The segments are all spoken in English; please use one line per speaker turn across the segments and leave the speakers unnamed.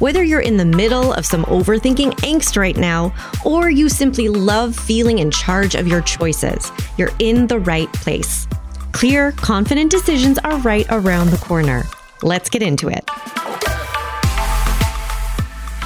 Whether you're in the middle of some overthinking angst right now, or you simply love feeling in charge of your choices, you're in the right place. Clear, confident decisions are right around the corner. Let's get into it.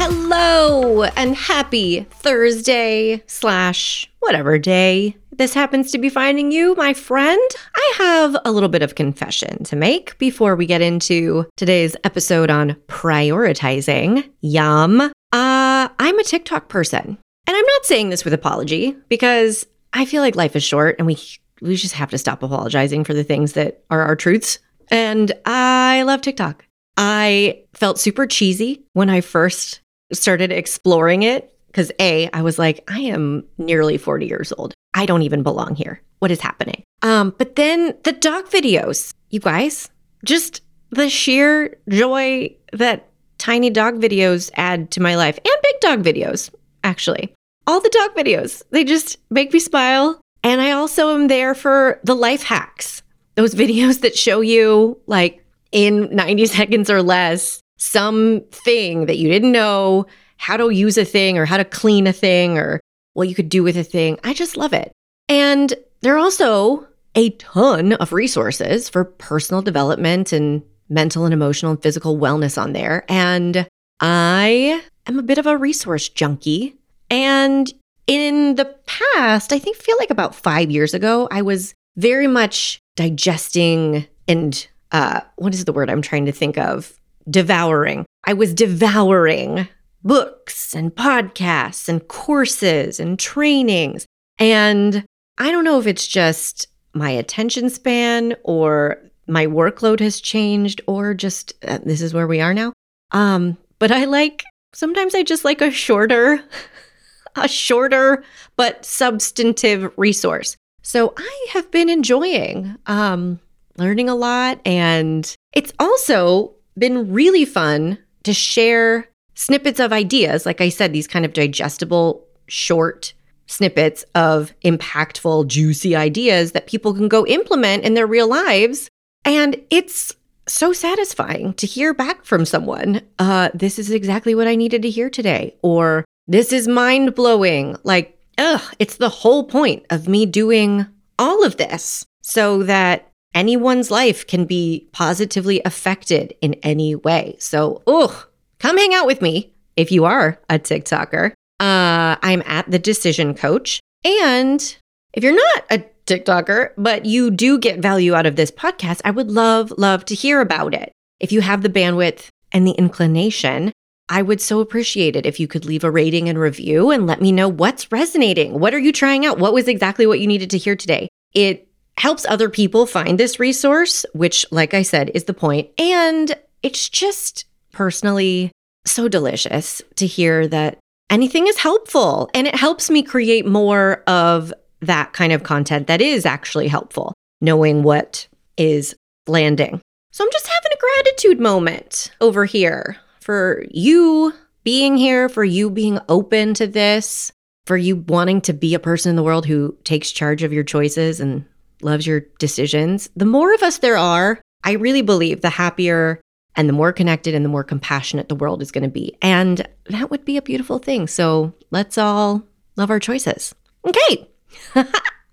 Hello and happy Thursday slash whatever day this happens to be finding you, my friend. I have a little bit of confession to make before we get into today's episode on prioritizing. Yum. Uh, I'm a TikTok person. And I'm not saying this with apology because I feel like life is short and we we just have to stop apologizing for the things that are our truths. And I love TikTok. I felt super cheesy when I first started exploring it because A, I was like, I am nearly 40 years old. I don't even belong here. What is happening? Um, but then the dog videos, you guys, just the sheer joy that tiny dog videos add to my life and big dog videos, actually. All the dog videos, they just make me smile. And I also am there for the life hacks, those videos that show you, like, in 90 seconds or less, something that you didn't know, how to use a thing or how to clean a thing or what you could do with a thing. I just love it. And there are also a ton of resources for personal development and mental and emotional and physical wellness on there. And I am a bit of a resource junkie. And in the past, I think feel like about five years ago, I was very much digesting and uh, what is the word I'm trying to think of? devouring. I was devouring books and podcasts and courses and trainings. And I don't know if it's just my attention span or my workload has changed or just uh, this is where we are now. Um, but I like sometimes I just like a shorter, a shorter but substantive resource. So I have been enjoying um, learning a lot, and it's also been really fun to share snippets of ideas. Like I said, these kind of digestible, short snippets of impactful, juicy ideas that people can go implement in their real lives. And it's so satisfying to hear back from someone. Uh, this is exactly what I needed to hear today. Or this is mind blowing. Like, ugh, it's the whole point of me doing all of this so that anyone's life can be positively affected in any way. So, ugh, come hang out with me if you are a TikToker. Uh, I'm at the Decision Coach. And if you're not a TikToker, but you do get value out of this podcast, I would love, love to hear about it. If you have the bandwidth and the inclination, I would so appreciate it if you could leave a rating and review and let me know what's resonating. What are you trying out? What was exactly what you needed to hear today? It helps other people find this resource, which, like I said, is the point. And it's just personally so delicious to hear that anything is helpful. And it helps me create more of that kind of content that is actually helpful, knowing what is landing. So I'm just having a gratitude moment over here for you being here, for you being open to this, for you wanting to be a person in the world who takes charge of your choices and loves your decisions. The more of us there are, I really believe the happier and the more connected and the more compassionate the world is going to be. And that would be a beautiful thing. So let's all love our choices. Okay,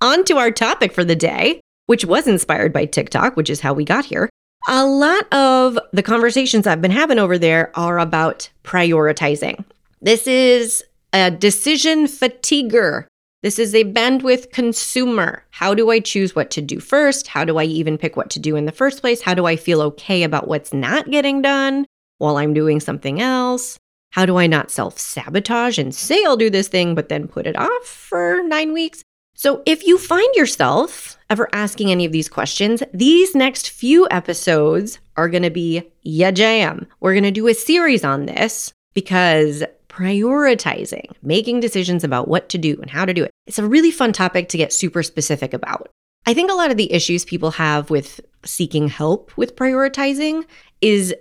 on to our topic for the day, which was inspired by TikTok, which is how we got here. A lot of the conversations I've been having over there are about prioritizing. This is a decision fatiguer this is a bandwidth consumer. How do I choose what to do first? How do I even pick what to do in the first place? How do I feel okay about what's not getting done while I'm doing something else? How do I not self sabotage and say I'll do this thing, but then put it off for nine weeks? So, if you find yourself ever asking any of these questions, these next few episodes are going to be ya jam. We're going to do a series on this because prioritizing, making decisions about what to do and how to do it. It's a really fun topic to get super specific about. I think a lot of the issues people have with seeking help with prioritizing is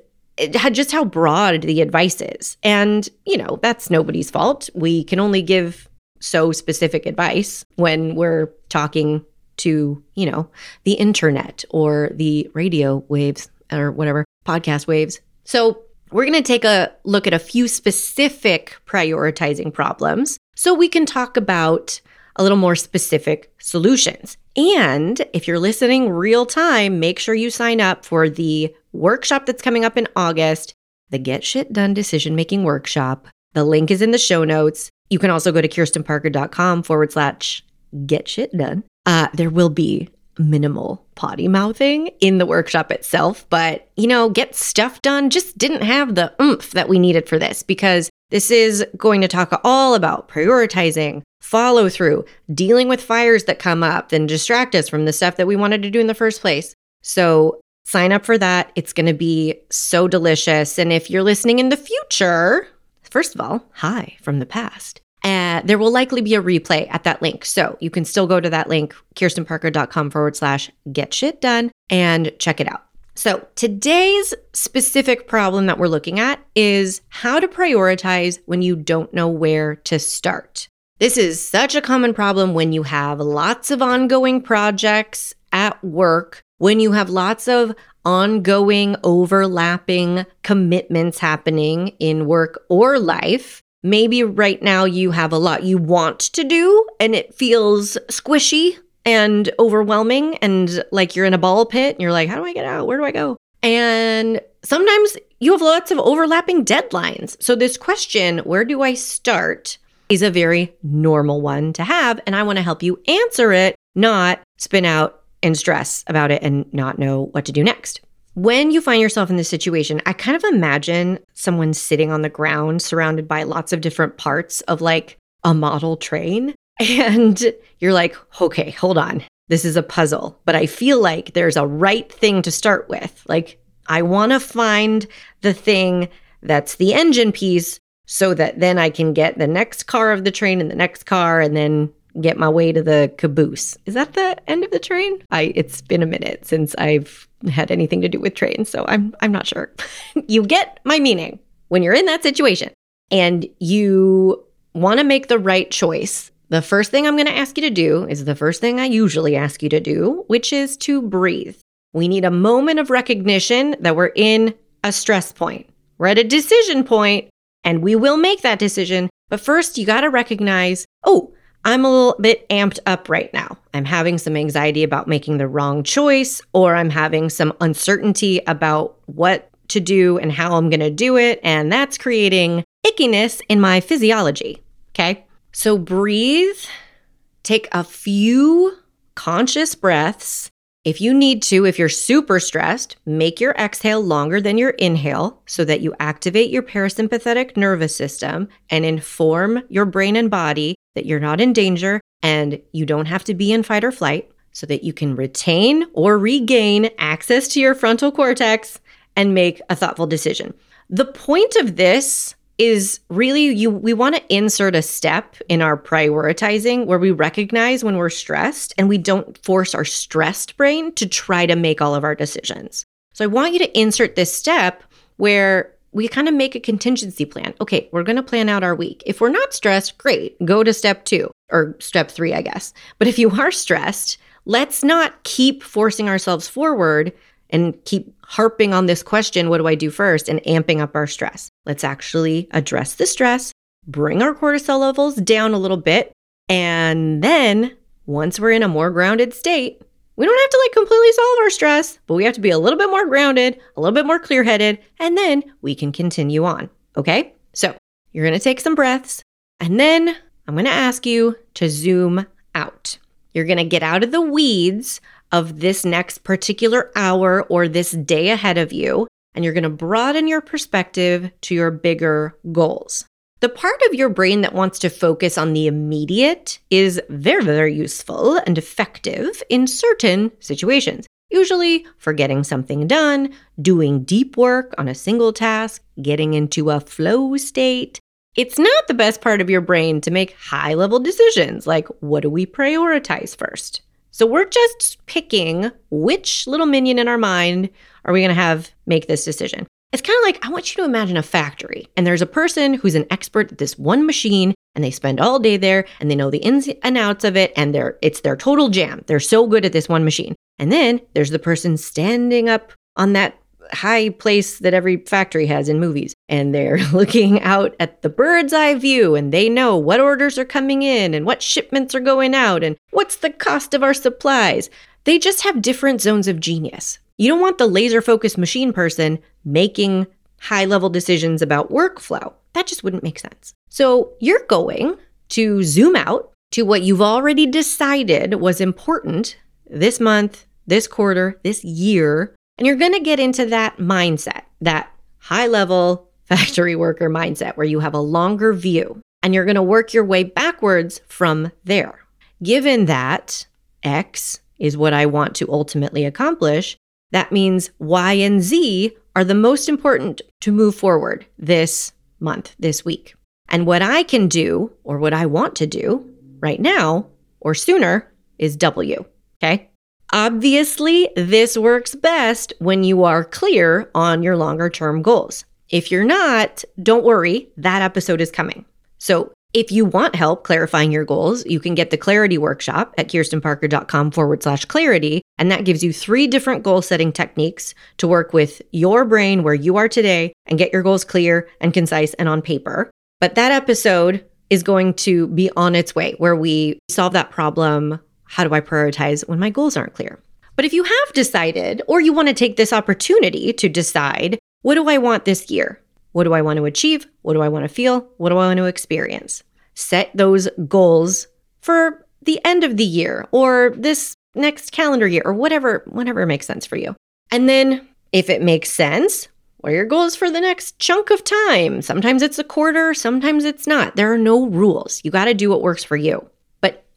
just how broad the advice is. And, you know, that's nobody's fault. We can only give so specific advice when we're talking to, you know, the internet or the radio waves or whatever, podcast waves. So, we're going to take a look at a few specific prioritizing problems so we can talk about a little more specific solutions. And if you're listening real time, make sure you sign up for the workshop that's coming up in August, the Get Shit Done Decision Making Workshop. The link is in the show notes. You can also go to kirstenparker.com forward slash get shit done. Uh, there will be minimal potty mouthing in the workshop itself, but you know, get stuff done just didn't have the oomph that we needed for this because this is going to talk all about prioritizing, follow through, dealing with fires that come up and distract us from the stuff that we wanted to do in the first place. So, sign up for that. It's going to be so delicious. And if you're listening in the future, first of all, hi from the past. Uh, there will likely be a replay at that link. So you can still go to that link, kirstenparker.com forward slash get shit done and check it out. So today's specific problem that we're looking at is how to prioritize when you don't know where to start. This is such a common problem when you have lots of ongoing projects at work, when you have lots of ongoing, overlapping commitments happening in work or life, maybe right now you have a lot you want to do and it feels squishy and overwhelming and like you're in a ball pit and you're like, how do I get out? Where do I go? And sometimes you have lots of overlapping deadlines. So, this question, where do I start, is a very normal one to have. And I want to help you answer it, not spin out and stress about it and not know what to do next. When you find yourself in this situation, I kind of imagine someone sitting on the ground surrounded by lots of different parts of like a model train. And you're like, okay, hold on. This is a puzzle, but I feel like there's a right thing to start with. Like, I want to find the thing that's the engine piece so that then I can get the next car of the train and the next car and then get my way to the caboose. Is that the end of the train? I it's been a minute since I've had anything to do with trains, so I'm I'm not sure. you get my meaning. When you're in that situation and you want to make the right choice, the first thing I'm going to ask you to do is the first thing I usually ask you to do, which is to breathe. We need a moment of recognition that we're in a stress point. We're at a decision point and we will make that decision. But first, you got to recognize, oh, I'm a little bit amped up right now. I'm having some anxiety about making the wrong choice, or I'm having some uncertainty about what to do and how I'm going to do it. And that's creating ickiness in my physiology. Okay. So breathe, take a few conscious breaths if you need to, if you're super stressed, make your exhale longer than your inhale so that you activate your parasympathetic nervous system and inform your brain and body that you're not in danger and you don't have to be in fight or flight so that you can retain or regain access to your frontal cortex and make a thoughtful decision. The point of this is really you we want to insert a step in our prioritizing where we recognize when we're stressed and we don't force our stressed brain to try to make all of our decisions. So I want you to insert this step where we kind of make a contingency plan. Okay, we're going to plan out our week. If we're not stressed, great. Go to step 2 or step 3, I guess. But if you are stressed, let's not keep forcing ourselves forward and keep harping on this question what do I do first and amping up our stress. Let's actually address the stress, bring our cortisol levels down a little bit, and then once we're in a more grounded state, we don't have to like completely solve our stress, but we have to be a little bit more grounded, a little bit more clear headed, and then we can continue on. Okay? So you're to take some breaths, and then I'm to ask you to zoom out. You're to get out of the weeds of this next particular hour or this day ahead of you, and you're going to broaden your perspective to your bigger goals. The part of your brain that wants to focus on the immediate is very, very useful and effective in certain situations. Usually for getting something done, doing deep work on a single task, getting into a flow state, It's not the best part of your brain to make high level decisions like what do we prioritize first? So we're just picking which little minion in our mind are we going to have make this decision. It's kind of like I want you to imagine a factory and there's a person who's an expert at this one machine and they spend all day there and they know the ins and outs of it and they're it's their total jam. They're so good at this one machine. And then there's the person standing up on that high place that every factory has in movies and they're looking out at the bird's eye view and they know what orders are coming in and what shipments are going out and what's the cost of our supplies. They just have different zones of genius. You don't want the laser focused machine person making high level decisions about workflow. That just wouldn't make sense. So you're going to zoom out to what you've already decided was important this month, this quarter, this year, and you're going to get into that mindset, that high level factory worker mindset where you have a longer view and you're going to work your way backwards from there. Given that X is what I want to ultimately accomplish, that means Y and Z are the most important to move forward this month, this week. And what I can do, or what I want to do right now or sooner, is W. Okay. Obviously, this works best when you are clear on your longer term goals. If you're not, don't worry, that episode is coming. So if you want help clarifying your goals, you can get the clarity workshop at kirstenparker.com forward slash clarity. And that gives you three different goal setting techniques to work with your brain where you are today and get your goals clear and concise and on paper. But that episode is going to be on its way where we solve that problem. How do I prioritize when my goals aren't clear? But if you have decided, or you want to take this opportunity to decide, what do I want this year? What do I want to achieve? What do I want to feel? What do I want to experience? Set those goals for the end of the year or this next calendar year or whatever, whatever makes sense for you. And then if it makes sense, what are your goals for the next chunk of time? Sometimes it's a quarter, sometimes it's not. There are no rules. You got to do what works for you.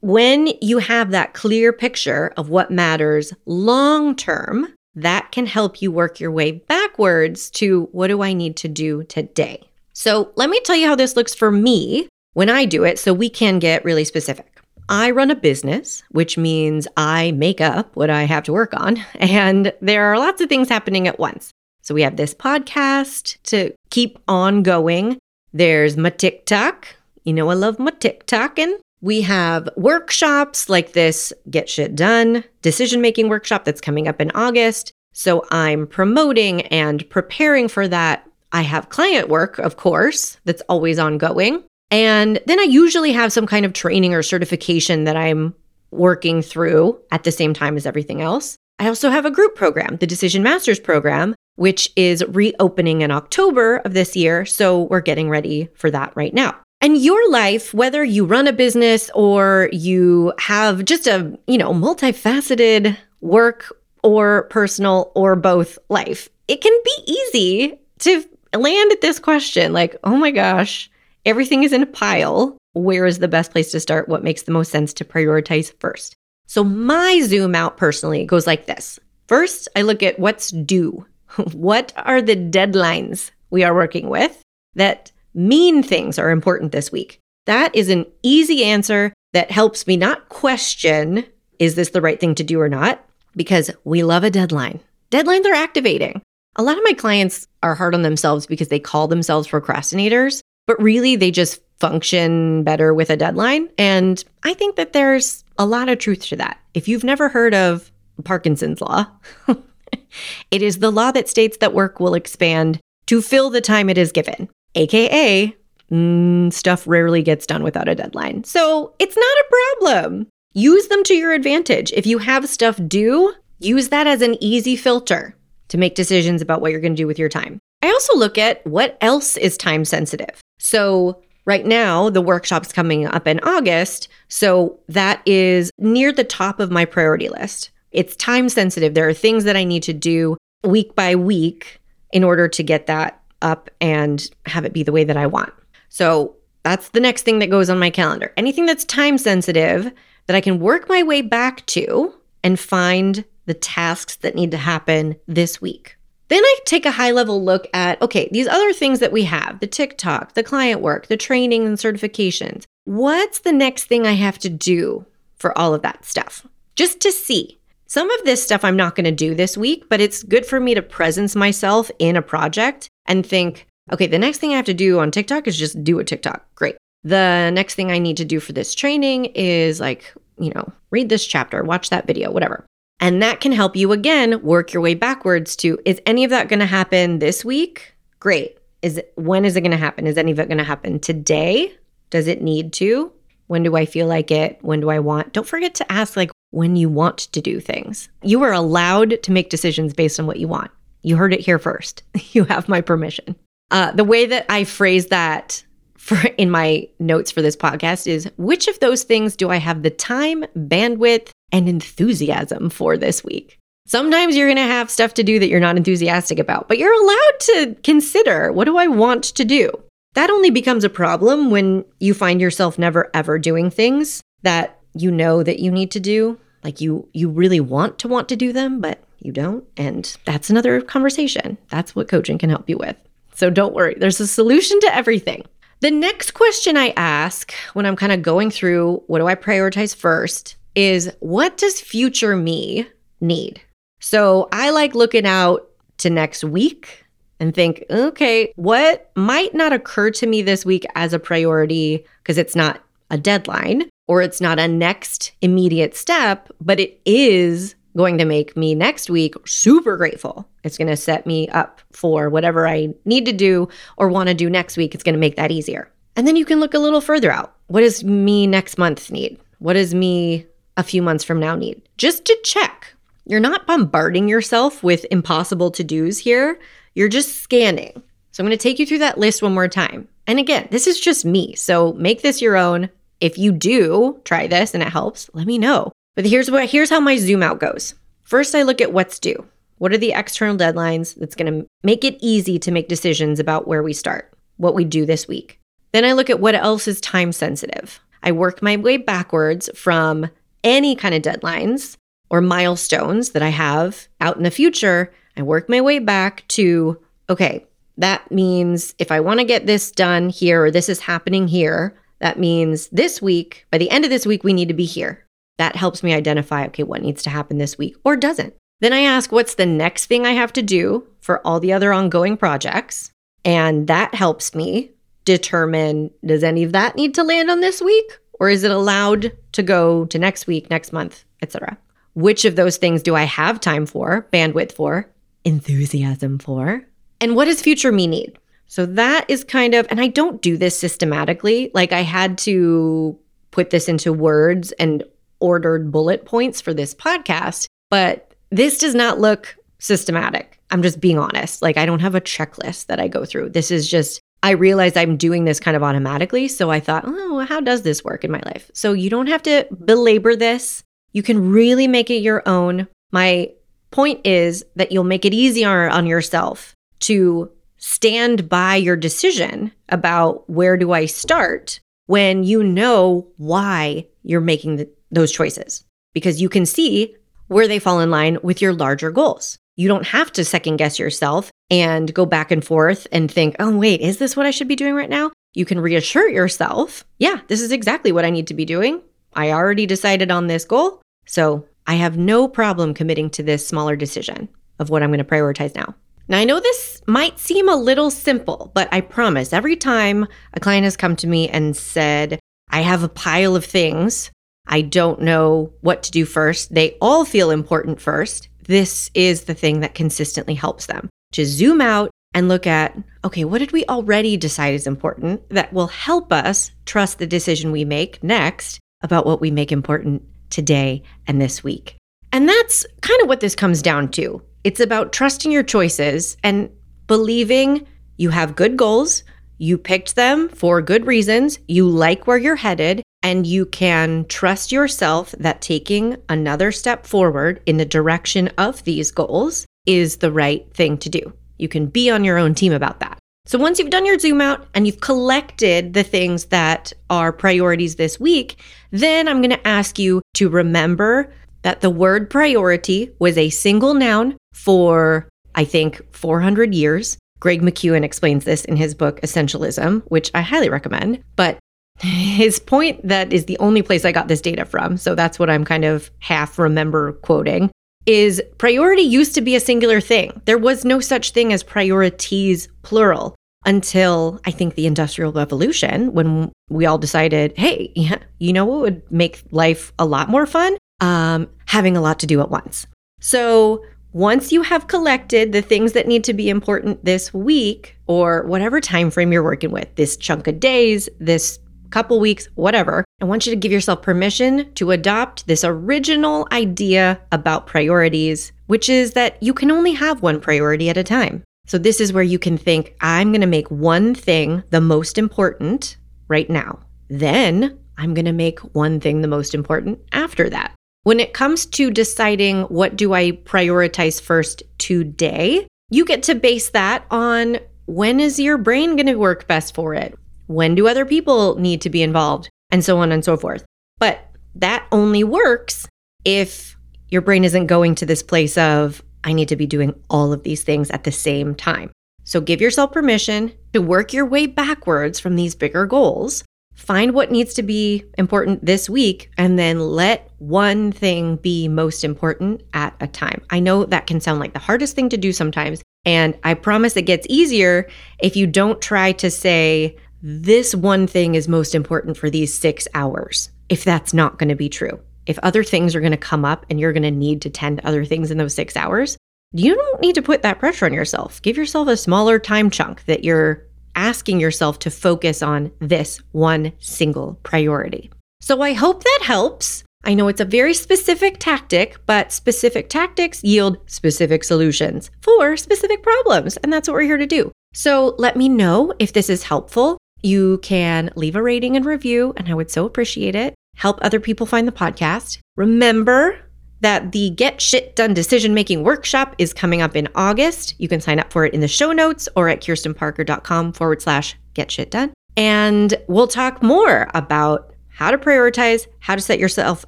When you have that clear picture of what matters long term, that can help you work your way backwards to what do I need to do today? So, let me tell you how this looks for me when I do it so we can get really specific. I run a business, which means I make up what I have to work on, and there are lots of things happening at once. So, we have this podcast to keep on going. There's my TikTok. You know, I love my TikToking. We have workshops like this Get Shit Done decision making workshop that's coming up in August. So I'm promoting and preparing for that. I have client work, of course, that's always ongoing. And then I usually have some kind of training or certification that I'm working through at the same time as everything else. I also have a group program, the Decision Masters program, which is reopening in October of this year. So we're getting ready for that right now. And your life, whether you run a business or you have just a, you know, multifaceted work or personal or both life, it can be easy to land at this question like, oh my gosh, everything is in a pile. Where is the best place to start? What makes the most sense to prioritize first? So, my zoom out personally goes like this First, I look at what's due. what are the deadlines we are working with that mean things are important this week? That is an easy answer that helps me not question is this the right thing to do or not? Because we love a deadline. Deadlines are activating. A lot of my clients are hard on themselves because they call themselves procrastinators, but really they just function better with a deadline. And I think that there's a lot of truth to that. If you've never heard of Parkinson's law, it is the law that states that work will expand to fill the time it is given aka mm, stuff rarely gets done without a deadline. So it's not a problem. Use them to your advantage. If you have stuff due, use that as an easy filter to make decisions about what you're going to do with your time. I also look at what else is time sensitive. So, right now, the workshop's coming up in August. So, that is near the top of my priority list. It's time sensitive. There are things that I need to do week by week in order to get that up and have it be the way that I want. So that's the next thing that goes on my calendar. Anything that's time sensitive that I can work my way back to and find the tasks that need to happen this week. Then I take a high level look at okay, these other things that we have the TikTok, the client work, the training and certifications. What's the next thing I have to do for all of that stuff? Just to see. Some of this stuff I'm not going to do this week, but it's good for me to presence myself in a project and think, okay, the next thing I have to do on TikTok is just do a TikTok. Great. The next thing I need to do for this training is like, you know, read this chapter, watch that video, whatever. And that can help you again work your way backwards to is any of that going to happen this week? Great. Is it, when is it going to happen? Is any of it going to happen today? Does it need to? When do I feel like it? When do I want? Don't forget to ask like when you want to do things. You are allowed to make decisions based on what you want. You heard it here first. you have my permission. Uh, the way that I phrase that for in my notes for this podcast is which of those things do I have the time, bandwidth, and enthusiasm for this week. Sometimes you're going to have stuff to do that you're not enthusiastic about, but you're allowed to consider what do I want to do? That only becomes a problem when you find yourself never ever doing things that you know that you need to do. Like you you really want to want to do them, but you don't. And that's another conversation. That's what coaching can help you with. So don't worry, there's a solution to everything. The next question I ask when I'm kind of going through what do I prioritize first is what does future me need? So I like looking out to next week and think, okay, what might not occur to me this week as a priority because it's not a deadline or it's not a next immediate step, but it is going to make me next week super grateful. It's going to set me up for whatever I need to do or want to do next week. It's going to make that easier. And then you can look a little further out. What does me next month need? What does me a few months from now need? Just to check. You're not bombarding yourself with impossible to dos here. You're just scanning. So I'm going to take you through that list one more time. And again, this is just me. So make this your own. If you do try this and it helps, let me know. But here's what here's how my zoom out goes. First, I look at what's due. What are the external deadlines that's going to make it easy to make decisions about where we start, what we do this week? Then I look at what else is time sensitive. I work my way backwards from any kind of deadlines or milestones that I have out in the future. I work my way back to, okay, that means if I want to get this done here or this is happening here, that means this week, by the end of this week, we need to be here. That helps me identify, okay, what needs to happen this week or doesn't. Then I ask, what's the next thing I have to do for all the other ongoing projects? And that helps me determine does any of that need to land on this week or is it allowed to go to next week, next month, etc. Which of those things do I have time for, bandwidth for, enthusiasm for? And what does future me need? So that is kind of, and I don't do this systematically. Like I had to put this into words and ordered bullet points for this podcast, but this does not look systematic. I'm just being honest. Like I don't have a checklist that I go through. This is just I realized I'm doing this kind of automatically. So I thought, oh, how does this work in my life? So you don't have to belabor this. You can really make it your own. My point is that you'll make it easier on yourself to stand by your decision about where do I start when you know why you're making the, those choices because you can see where they fall in line with your larger goals. You don't have to second guess yourself and go back and forth and think, oh, wait, is this what I should be doing right now? You can reassure yourself, yeah, this is exactly what I need to be doing. I already decided on this goal. So I have no problem committing to this smaller decision of what I'm going to prioritize now. Now, I know this might seem a little simple, but I promise every time a client has come to me and said, I have a pile of things, I don't know what to do first, they all feel important first. This is the thing that consistently helps them to zoom out and look at okay, what did we already decide is important that will help us trust the decision we make next about what we make important today and this week? And that's kind of what this comes down to. It's about trusting your choices and believing you have good goals, you picked them for good reasons, you like where you're headed, and you can trust yourself that taking another step forward in the direction of these goals is the right thing to do. You can be on your own team about that. So once you've done your zoom out and you've collected the things that are priorities this week, then I'm going to ask you to remember that the word priority was a single noun for I think, 400 years. Greg McKeown explains this in his book, Essentialism, which I highly recommend. But his point that is the only place I got this data from, so that's what I'm kind of half remember quoting, is priority used to be a singular thing. There was no such thing as priorities, plural, until I think the Industrial Revolution, when we all decided, hey, you know what would make life a lot more fun? Um, having a lot to do at once. So once you have collected the things that need to be important this week or whatever time frame you're working with, this chunk of days, this couple weeks, whatever, I want you to give yourself permission to adopt this original idea about priorities, which is that you can only have one priority at a time. So, this is where you can think, I'm going to make one thing the most important right now. Then I'm going to make one thing the most important after that. When it comes to deciding what do I prioritize first today, you get to base that on when is your brain going to work best for it? When do other people need to be involved? And so on and so forth. But that only works if your brain isn't going to this place of, I need to be doing all of these things at the same time. So give yourself permission to work your way backwards from these bigger goals. Find what needs to be important this week and then let one thing be most important at a time. I know that can sound like the hardest thing to do sometimes. And I promise it gets easier if you don't try to say, this one thing is most important for these six hours, if that's not going to be true. If other things are going to come up and you're going to need to tend to other things in those six hours, you don't need to put that pressure on yourself. Give yourself a smaller time chunk that you're asking yourself to focus on this one single priority. So I hope that helps. I know it's a very specific tactic, but specific tactics yield specific solutions for specific problems. And that's what we're here to do. So let me know if this is helpful. You can leave a rating and review, and I would so appreciate it. Help other people find the podcast. Remember that the Get Shit Done decision making workshop is coming up in August. You can sign up for it in the show notes or at kirstenparker.com forward slash get shit done. And we'll talk more about how to prioritize, how to set yourself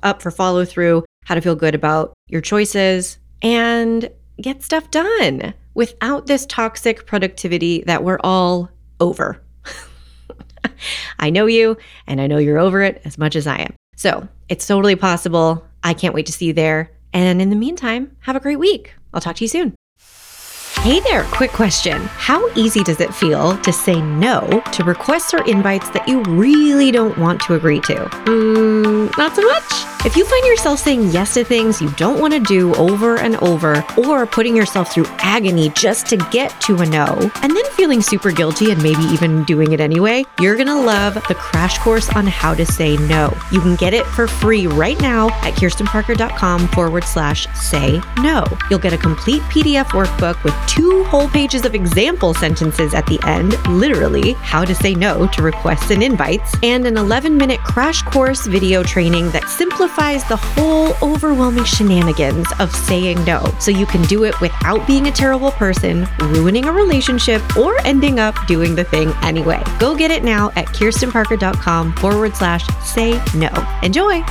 up for follow through, how to feel good about your choices, and get stuff done without this toxic productivity that we're all over. I know you, and I know you're over it as much as I am. So it's totally possible. I can't wait to see you there. And in the meantime, have a great week. I'll talk to you soon. Hey there, quick question. How easy does it feel to say no to requests or invites that you really don't want to agree to? Mm, not so much. If you find yourself saying yes to things you don't want to do over and over, or putting yourself through agony just to get to a no, and then feeling super guilty and maybe even doing it anyway, you're going to love the crash course on how to say no. You can get it for free right now at kirstenparker.com forward slash say no. You'll get a complete PDF workbook with two whole pages of example sentences at the end, literally how to say no to requests and invites, and an 11 minute crash course video training that simplifies simplifies the whole overwhelming shenanigans of saying no so you can do it without being a terrible person, ruining a relationship, or ending up doing the thing anyway. Go get it now at kirstenparker.com forward slash say no. Enjoy!